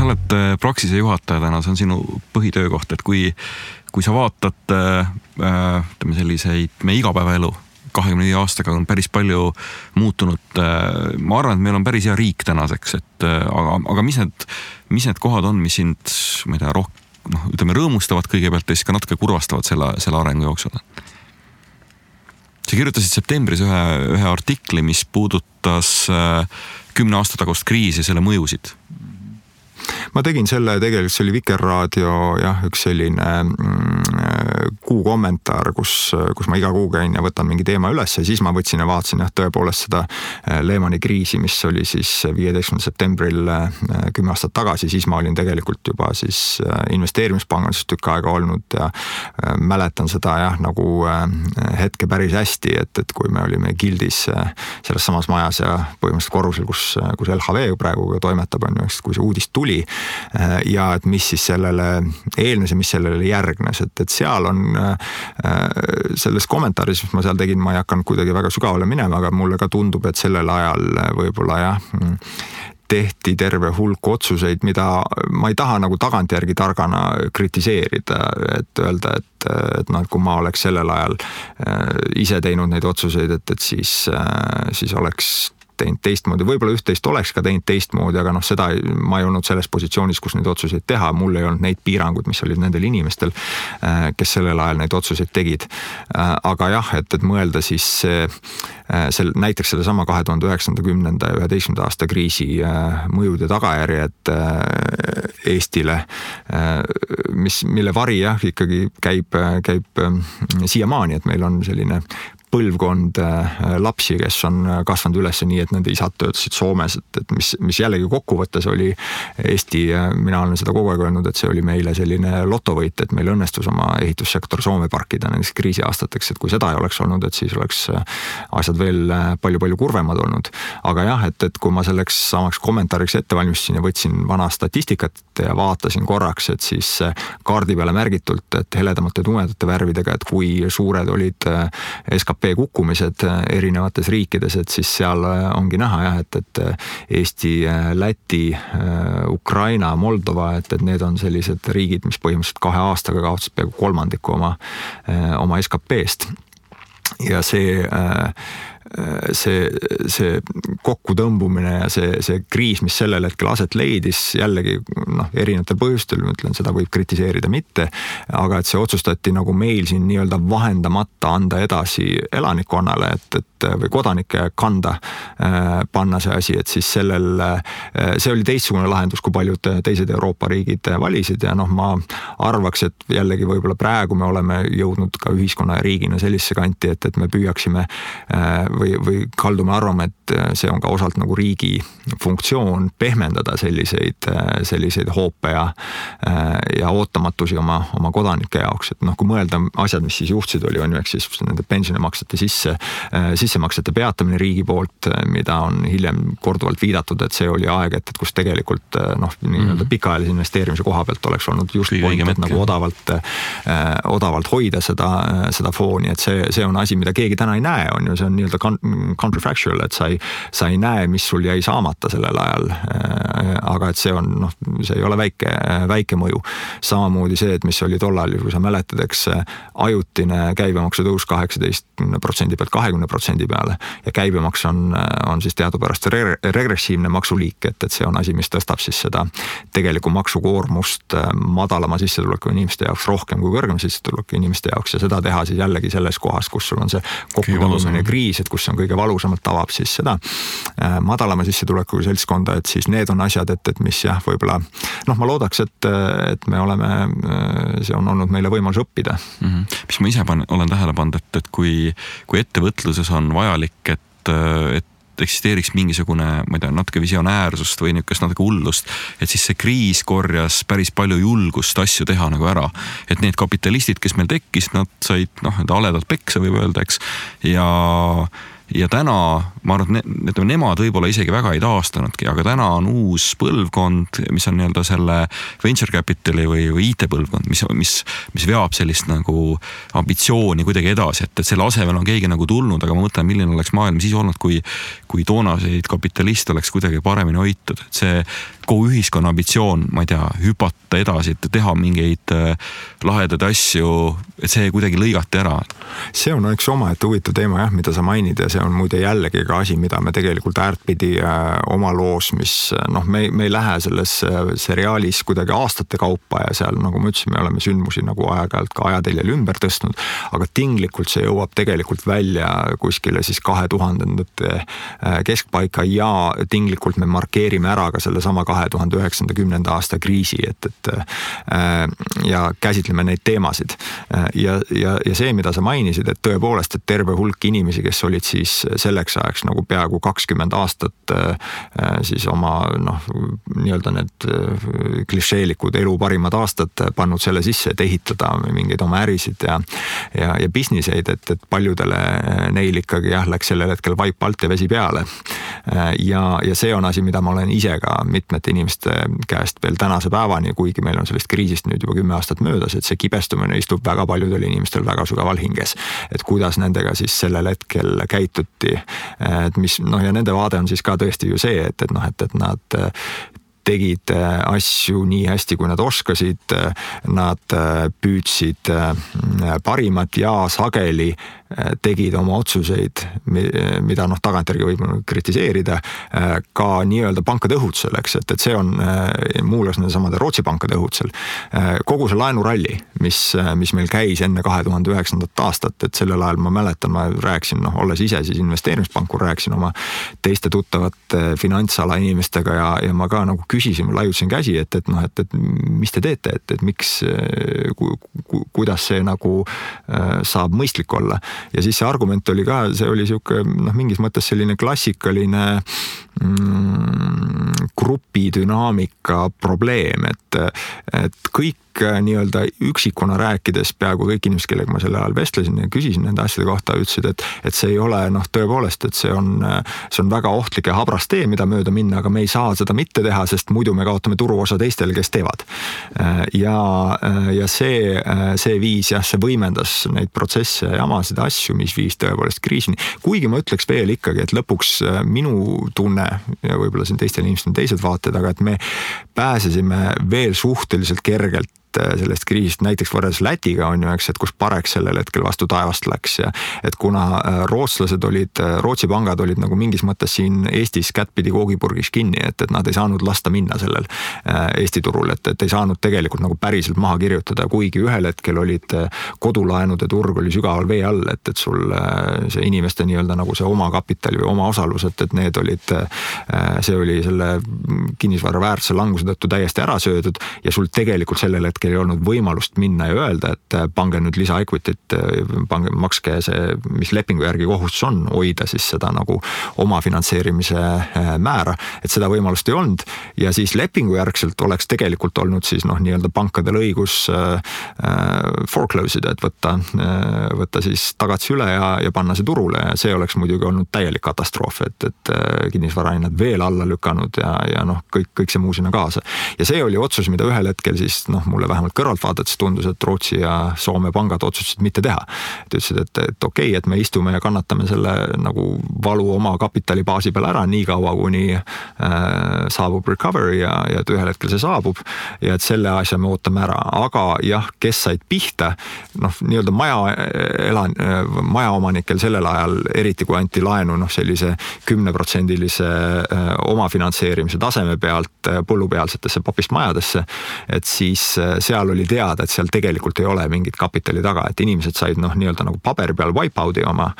sa oled äh, Praxise juhataja täna, see on sinu põhitöökoht, et kui, kui sa vaatad äh, ütleme selliseid meie igapäevaelu, kahekümne viie aastaga on päris palju muutunud. Äh, ma arvan, et meil on päris hea riik tänaseks, et aga, aga mis need, mis need kohad on, mis sind, ma ei tea, rohkem noh, ütleme rõõmustavad kõigepealt ja siis ka natuke kurvastavad selle, selle arengu jooksul sa kirjutasid septembris ühe, ühe artikli, mis puudutas äh, kümne aasta tagust kriisi, selle mõjusid ma tegin selle, tegelikult see oli Vikerraadio jah, üks selline mm, kuu kommentaar, kus, kus ma iga kuu käin ja võtan mingi teema üles ja siis ma võtsin ja vaatasin jah, tõepoolest seda äh, Lehmani kriisi, mis oli siis viieteistkümnendal septembril äh, kümme aastat tagasi, siis ma olin tegelikult juba siis äh, investeerimispanganduses tükk aega olnud ja mäletan seda jah, nagu hetke päris hästi, et, et kui me olime gildis selles samas majas ja põhimõtteliselt korrusel, kus, kus LHV praegu toimetab, on ju, kui see uudis tuli Äh, ja et mis siis sellele eelnes ja mis sellele järgnes, et, et seal on äh, selles kommentaaris, mis ma seal tegin, ma ei hakanud kuidagi väga sügavale minema, aga mulle ka tundub, et sellel ajal võib-olla jah tehti terve hulk otsuseid, mida ma ei taha nagu tagantjärgi targana kritiseerida, et öelda, et, et noh, et kui ma oleks sellel ajal äh, ise teinud neid otsuseid, et, et siis, siis oleks teinud teistmoodi, võib-olla üht-teist oleks ka teinud teistmoodi, aga noh, seda ma ei olnud selles positsioonis, kus neid otsuseid teha, mul ei olnud neid piiranguid, mis olid nendel inimestel, äh, kes sellel ajal neid otsuseid tegid. Äh, aga jah, et, et mõelda siis äh, sel, näiteks sellesama kahe tuhande üheksanda, kümnenda ja üheteistkümnenda aasta kriisi mõjud ja tagajärjed Eestile, mis, mille vari jah, ikkagi käib, käib siiamaani, et meil on selline põlvkond lapsi, kes on kasvanud üles nii, et nende isad töötasid Soomes, et, et mis, mis jällegi kokkuvõttes oli Eesti, mina olen seda kogu aeg öelnud, et see oli meile selline lotovõit, et meil õnnestus oma ehitussektor Soome parkida nendeks kriisiaastateks, et kui seda ei oleks olnud, et siis oleks asjad veel palju-palju kurvemad olnud. aga jah, et, et kui ma selleks samaks kommentaariks ette valmistasin ja võtsin vana statistikat ja vaatasin korraks, et siis kaardi peale märgitult, et heledamate tumedate värvidega, et kui suured olid skp kukkumised erinevates riikides, et siis seal ongi näha jah, et, et Eesti, Läti, Ukraina, Moldova, et, et need on sellised riigid, mis põhimõtteliselt kahe aastaga kaotasid peaaegu kolmandiku oma, oma SKP-st ja see äh, see, see kokkutõmbumine ja see, see kriis, mis sellel hetkel aset leidis, jällegi noh, erinevatel põhjustel, ma ütlen, seda võib kritiseerida, mitte, aga et see otsustati nagu meil siin nii-öelda vahendamata anda edasi elanikkonnale, et, et või kodanike kanda äh, panna see asi, et siis sellel, äh, see oli teistsugune lahendus, kui paljud teised Euroopa riigid valisid ja noh, ma arvaks, et jällegi võib-olla praegu me oleme jõudnud ka ühiskonna ja riigina sellisesse kanti, et, et me püüaksime äh, või, või kaldume arvama, et äh, see on ka osalt nagu riigi funktsioon pehmendada selliseid, äh, selliseid hoope ja, äh, ja ootamatusi oma, oma kodanike jaoks, et noh, kui mõelda asjad, mis siis juhtusid, oli, on ju, ehk siis nende pensionimaksete sisse, sissemaksete peatamine riigi poolt, mida on hiljem korduvalt viidatud, et see oli aeg, et, et kus tegelikult noh, nii-öelda -hmm. pikaajalise investeerimise koha pealt oleks olnud just point, et nagu odavalt odavalt hoida seda, seda fooni, et see, see on asi, mida keegi täna ei näe, on ju, see on nii-öelda counterfactual, et sa ei, sa ei näe, mis sul jäi saamata sellel ajal. Aga et see on noh, see ei ole väike, väike mõju. samamoodi see, et mis oli tollal, kui sa mäletad, eks ajutine käibemaksu tõus kaheksateistkümne protsendi pealt kahekümne protsendi peale ja käibemaks on, on siis teadupärast re regressiivne maksuliik, et, et see on asi, mis tõstab siis seda tegelikku maksukoormust äh, madalama sissetuleku inimeste jaoks rohkem kui kõrgema sissetuleku inimeste jaoks ja seda teha siis jällegi selles kohas, kus sul on see kokkutõmbamine kriis, et kus see on kõige valusamalt, tabab siis seda äh, madalama sissetulekuga seltskonda, et siis need on asjad, et, et mis jah, võib-olla noh, ma loodaks, et, et me oleme, äh, see on olnud meile võimalus õppida mm. -hmm. mis ma ise pan, olen tähele pannud, et, et kui, kui ettevõtluses on vajalik, et, et eksisteeriks mingisugune, ma ei tea, natuke visionäärsust või niisugust natuke hullust. et siis see kriis korjas päris palju julgust asju teha nagu ära. et need kapitalistid, kes meil tekkisid, nad said noh, nii-öelda haledalt peksa võib öelda, eks. ja ja täna ma arvan, et ne, ütleme nemad võib-olla isegi väga ei taastanudki, aga täna on uus põlvkond, mis on nii-öelda selle venture capital'i või, või IT-põlvkond, mis, mis, mis veab sellist nagu ambitsiooni kuidagi edasi, et, et selle asemel on keegi nagu tulnud, aga ma mõtlen, milline oleks maailm siis olnud, kui, kui toonaseid kapitaliste oleks kuidagi paremini hoitud, et see kogu ühiskonna ambitsioon, ma ei tea, hüpata edasi, et teha mingeid äh, lahedaid asju, et see kuidagi lõigati ära. see on üks omaette huvitav teema jah, mida sa mainid ja see on muide jällegi ka asi, mida me tegelikult äärtpidi äh, oma loos, mis äh, noh, me, me ei lähe selles seriaalis kuidagi aastate kaupa ja seal, nagu ma ütlesin, me oleme sündmusi nagu aeg-ajalt ka ajateljel ümber tõstnud, aga tinglikult see jõuab tegelikult välja kuskile siis kahe tuhandendate keskpaika ja tinglikult me markeerime ära ka sellesama kahe kahe tuhande üheksanda, kümnenda aasta kriisi, et, et äh, ja käsitleme neid teemasid. Äh, ja, ja, ja see, mida sa mainisid, et tõepoolest, et terve hulk inimesi, kes olid siis selleks ajaks nagu peaaegu kakskümmend aastat äh, siis oma noh, nii-öelda need klišeelikud elu parimad aastad pannud selle sisse, et ehitada mingeid oma ärisid ja, ja, ja business eid, et, et paljudele neil ikkagi jah, läks sellel hetkel vaip alt ja vesi peale. ja, ja see on asi, mida ma olen ise ka mitmete erinevate inimeste käest veel tänase päevani, kuigi meil on sellest kriisist nüüd juba kümme aastat möödas, et see kibestumine istub väga paljudel inimestel väga sügaval hinges. et kuidas nendega siis sellel hetkel käituti, et mis noh, ja nende vaade on siis ka tõesti ju see, et, et noh, et, et nad tegid asju nii hästi, kui nad oskasid. Nad püüdsid parimat ja sageli tegid oma otsuseid, mida noh, tagantjärgi võib kritiseerida, ka nii-öelda pankade õhutusel, eks, et, et see on muuhulgas nendesamade Rootsi pankade õhutusel. kogu see laenuralli, mis, mis meil käis enne kahe tuhande üheksandat aastat, et sellel ajal ma mäletan, ma rääkisin, noh, olles ise siis investeerimispankur, rääkisin oma teiste tuttavate finantsala inimestega ja, ja ma ka nagu küsisin, laiutasin käsi, et, et noh, et, et mis te teete, et, et miks ku,, ku, kuidas see nagu saab mõistlik olla ja siis see argument oli ka, see oli sihuke noh, mingis mõttes selline klassikaline grupidünaamika probleem, et, et kõik Äh, nii-öelda üksikuna rääkides peaaegu kõik inimesed, kellega ma sel ajal vestlesin ja küsisin nende asjade kohta, ütlesid, et, et see ei ole noh, tõepoolest, et see on, see on väga ohtlik ja habras tee, mida mööda minna, aga me ei saa seda mitte teha, sest muidu me kaotame turuosa teistele, kes teevad. Äh, ja, äh, ja see, see viis jah, see võimendas neid protsesse ja jamasid, asju, mis viis tõepoolest kriisini. kuigi ma ütleks veel ikkagi, et lõpuks minu tunne ja võib-olla siin teistel inimestel on teised vaated, aga et me pääsesime veel suhteliselt kergelt sellest kriisist, näiteks võrreldes Lätiga on ju, eks, et kus pareks sellel hetkel vastu taevast läks ja et kuna äh, rootslased olid, äh, Rootsi pangad olid nagu mingis mõttes siin Eestis kättpidi koogipurgis kinni, et, et nad ei saanud lasta minna sellel Eesti turul, et, et ei saanud tegelikult nagu päriselt maha kirjutada, kuigi ühel hetkel olid kodulaenude turg oli sügaval vee all, et, et sul see inimeste nii-öelda nagu see omakapitali või omaosalus, et, et need olid, see oli selle kinnisvara väärtuse languse tõttu täiesti ära söödud ja sul tegelikult sellel hetkel hetkel ei olnud võimalust minna ja öelda, et äh, pange nüüd lisa equity't, äh, pange, makske see, mis lepingu järgi kohustus on, hoida siis seda nagu omafinantseerimise äh, määra. et seda võimalust ei olnud ja siis lepingu järgselt oleks tegelikult olnud siis noh, nii-öelda pankadel õigus foreclose ida, et võtta, võtta siis tagatisi üle ja, ja panna see turule ja see oleks muidugi olnud täielik katastroof, et, et kinnisvarahinnad veel alla lükanud ja, ja noh, kõik, kõik see muu sinna kaasa. ja see oli otsus, mida ühel hetkel siis noh, mulle vähemalt kõrvalt vaadates tundus, et Rootsi ja Soome pangad otsustasid mitte teha. et ütlesid, et, et okei okay,, et me istume ja kannatame selle nagu valu oma kapitali baasi peal ära nii kaua, kuni äh, saabub recovery ja, ja et ühel hetkel see saabub. ja et selle asja me ootame ära, aga jah, kes said pihta, noh, nii-öelda maja elan-, majaomanikel sellel ajal, eriti kui anti laenu noh, sellise kümneprotsendilise äh, omafinantseerimise taseme pealt äh, põllupealsetesse papistmajadesse, et siis äh, seal oli teada, et seal tegelikult ei ole mingit kapitali taga, et inimesed said noh, nii-öelda nagu paberi peal wipe out'i oma,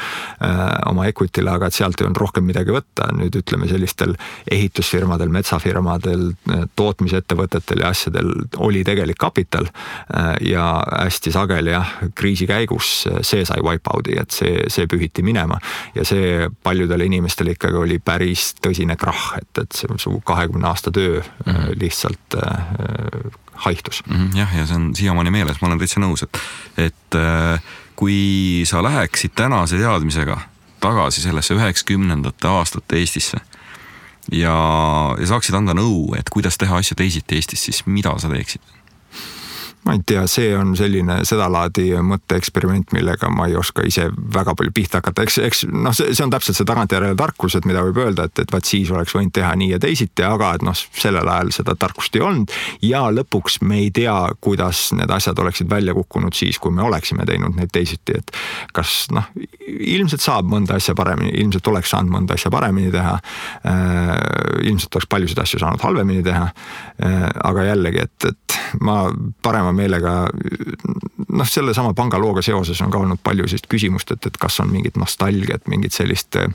äh, oma equity'le, aga et sealt ei olnud rohkem midagi võtta. nüüd ütleme sellistel ehitusfirmadel, metsafirmadel, äh, tootmisettevõtetel ja asjadel oli tegelik kapital. ja hästi sageli jah, kriisi käigus see sai wipe out'i, et see, see pühiti minema ja see paljudele inimestele ikkagi oli päris tõsine krahh, et, et see su kahekümne aasta töö lihtsalt haihtus. -hmm, jah, ja see on siiamaani meeles, ma olen täitsa nõus, et, et äh, kui sa läheksid tänase teadmisega tagasi sellesse üheksakümnendate aastate Eestisse ja, ja saaksid anda nõu, et kuidas teha asju teisiti Eestis, siis mida sa teeksid? Ma ei tea, see on selline sedalaadi mõtteeksperiment, millega ma ei oska ise väga palju pihta hakata, eks, eks noh, see, see on täpselt see tagantjärele tarkus, et mida võib öelda, et, et vaat siis oleks võinud teha nii ja teisiti, aga et noh, sellel ajal seda tarkust ei olnud. ja lõpuks me ei tea, kuidas need asjad oleksid välja kukkunud siis, kui me oleksime teinud neid teisiti, et kas noh, ilmselt saab mõnda asja paremini, ilmselt oleks saanud mõnda asja paremini teha. Äh, ilmselt oleks paljusid asju saanud halvemini teha. Äh, aga jällegi, et, et ma parema meelega noh, sellesama pangalooga seoses on ka olnud palju sellist küsimust, et, et kas on mingit nostalgiat, mingit sellist eh,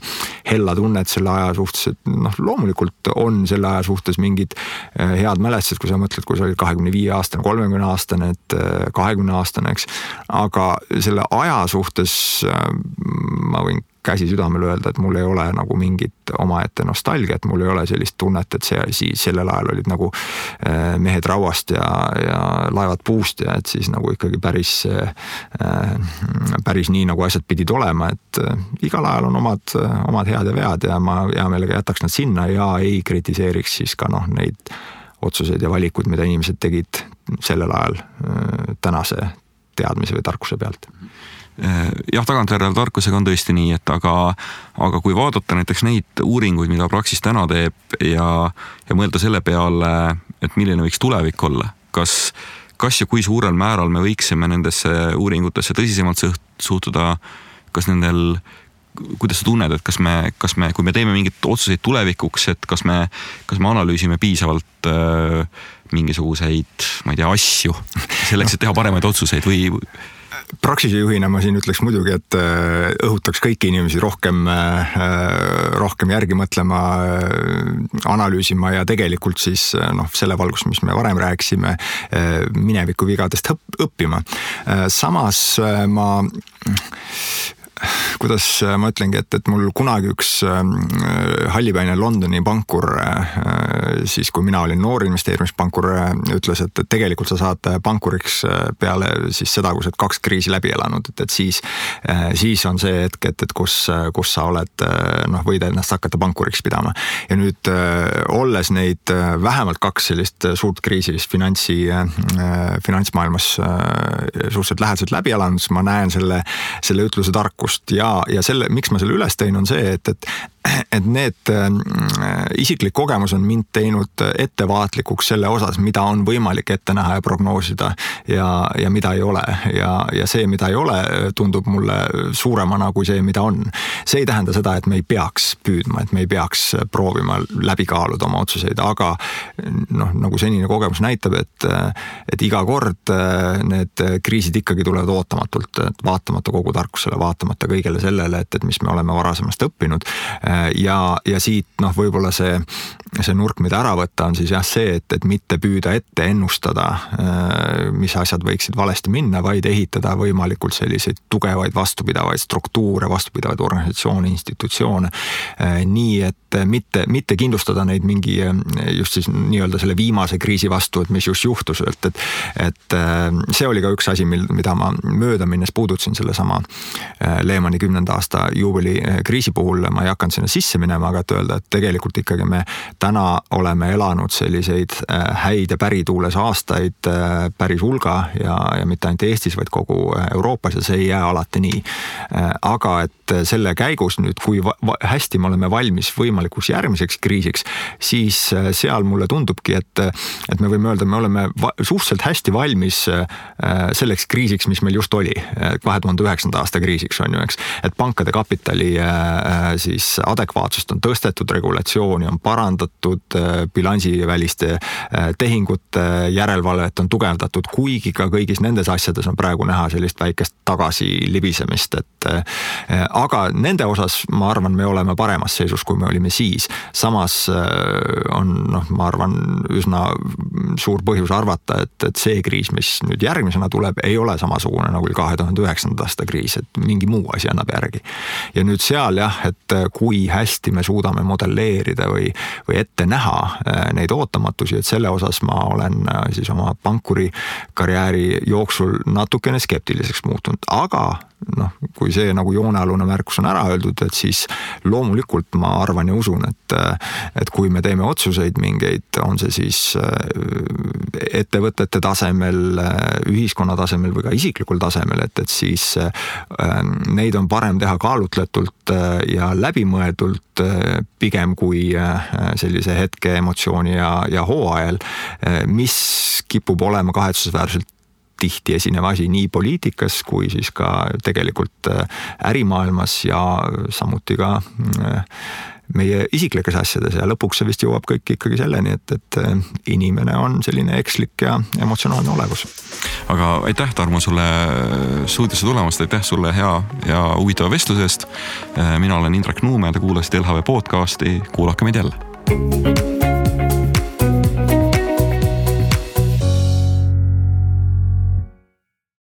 hella tunnet selle aja suhtes, et noh, loomulikult on selle aja suhtes mingid eh, head mälestused, kui sa mõtled, kui sa olid kahekümne viie aastane, kolmekümne aastane, et eh, kahekümne aastane, eks. aga selle aja suhtes ma võin käsi südamel öelda, et mul ei ole nagu mingit omaette nostalgiat, mul ei ole sellist tunnet, et see siis sellel ajal olid nagu äh, mehed rauast ja, ja laevad puust ja et siis nagu ikkagi päris, äh, päris nii, nagu asjad pidid olema, et äh, igal ajal on omad, omad head ja vead ja ma hea meelega jätaks nad sinna ja ei kritiseeriks siis ka noh, neid otsuseid ja valikuid, mida inimesed tegid sellel ajal tänase teadmise või tarkuse pealt. Eh, jah, tagantjärele tarkusega on tõesti nii, et aga, aga kui vaadata näiteks neid uuringuid, mida Praxis täna teeb ja, ja mõelda selle peale, et milline võiks tulevik olla, kas, kas ja kui suurel määral me võiksime nendesse uuringutesse tõsisemalt suhtuda, kas nendel kuidas sa tunned, et kas me, kas me, kui me teeme mingeid otsuseid tulevikuks, et kas me, kas me analüüsime piisavalt äh, mingisuguseid, ma ei tea, asju selleks, et teha paremaid otsuseid või Praxise juhina ma siin ütleks muidugi, et äh, õhutaks kõiki inimesi rohkem, äh, rohkem järgi mõtlema, äh, analüüsima ja tegelikult siis noh, selle valguses, mis me varem rääkisime, mineviku vigadest õppima. samas ma kuidas ma ütlengi, et, et mul kunagi üks hallipäine Londoni pankur, siis kui mina olin noor investeerimispankur, ütles, et, tegelikult sa saad pankuriks peale siis seda, kui sa oled kaks kriisi läbi elanud, et, et siis, siis on see hetk, et, et kus, kus sa oled noh, võid ennast hakata pankuriks pidama. ja nüüd olles neid vähemalt kaks sellist suurt kriisi vist finantsi, finantsmaailmas suhteliselt lähedaselt läbi elanud, siis ma näen selle, selle ütluse tarkust ja, ja selle, miks ma selle üles tõin, on see, et, et et need äh, isiklik kogemus on mind teinud ettevaatlikuks selle osas, mida on võimalik ette näha ja prognoosida ja, ja mida ei ole ja, ja see, mida ei ole, tundub mulle suuremana kui see, mida on. see ei tähenda seda, et me ei peaks püüdma, et me ei peaks proovima läbi kaaluda oma otsuseid, aga noh, nagu senine kogemus näitab, et, et iga kord äh, need kriisid ikkagi tulevad ootamatult, vaatamata kogu tarkusele, vaatamata kõigele sellele, et, et mis me oleme varasemast õppinud ja, ja siit noh, võib-olla see, see nurk, mida ära võtta, on siis jah see, et, et mitte püüda ette ennustada, äh, mis asjad võiksid valesti minna, vaid ehitada võimalikult selliseid tugevaid vastupidavaid struktuure, vastupidavaid organisatsioone, institutsioone. Äh, nii, et mitte, mitte kindlustada neid mingi just siis nii-öelda selle viimase kriisi vastu, et mis just juhtus, et, et, et äh, see oli ka üks asi, mil, mida ma möödaminnes puudutasin sellesama Lehmani kümnenda aasta juubeli kriisi puhul, ma ei hakanud sinna sisse minema, aga et öelda, et tegelikult ikkagi me täna oleme elanud selliseid äh, häid ja pärituules aastaid äh, päris hulga ja, ja mitte ainult Eestis, vaid kogu Euroopas ja see ei jää alati nii. aga et selle käigus nüüd, kui hästi me oleme valmis võimalikuks järgmiseks kriisiks, siis seal mulle tundubki, et, et me võime öelda, me oleme suhteliselt hästi valmis selleks kriisiks, mis meil just oli, kahe tuhande üheksanda aasta kriisiks on ju, eks, et pankade kapitali siis adekvaatsust on tõstetud, regulatsiooni on parandatud, äh, bilansiväliste äh, tehingute järelevalvet on tugevdatud, kuigi ka kõigis nendes asjades on praegu näha sellist väikest tagasilibisemist, et äh, aga nende osas ma arvan, me oleme paremas seisus, kui me olime siis. samas on noh, ma arvan, üsna suur põhjus arvata, et, et see kriis, mis nüüd järgmisena tuleb, ei ole samasugune nagu kahe tuhande üheksanda aasta kriis, et mingi muu asi annab järgi. ja nüüd seal jah, et kui kui hästi me suudame modelleerida või, või ette näha äh, neid ootamatusi, et selle osas ma olen äh, siis oma pankuri karjääri jooksul natukene skeptiliseks muutunud, aga noh, kui see nagu joonealune märkus on ära öeldud, et siis loomulikult ma arvan ja usun, et, et kui me teeme otsuseid mingeid, on see siis äh, ettevõtete tasemel, ühiskonna tasemel või ka isiklikul tasemel, et, et siis neid on parem teha kaalutletult ja läbimõeldult pigem kui sellise hetke emotsiooni ja, ja hoo ajal, mis kipub olema kahetsusväärselt tihti esinev asi nii poliitikas kui siis ka tegelikult äh, ärimaailmas ja samuti ka äh, meie isiklikes asjades ja lõpuks see vist jõuab kõik ikkagi selleni, et, et äh, inimene on selline ekslik ja emotsionaalne olevus. aga aitäh, Tarmo, sulle stuudiosse tulemast, aitäh sulle hea ja huvitava vestluse eest. mina olen Indrek Nuume, te kuulasite LHV podcasti, kuulake meid jälle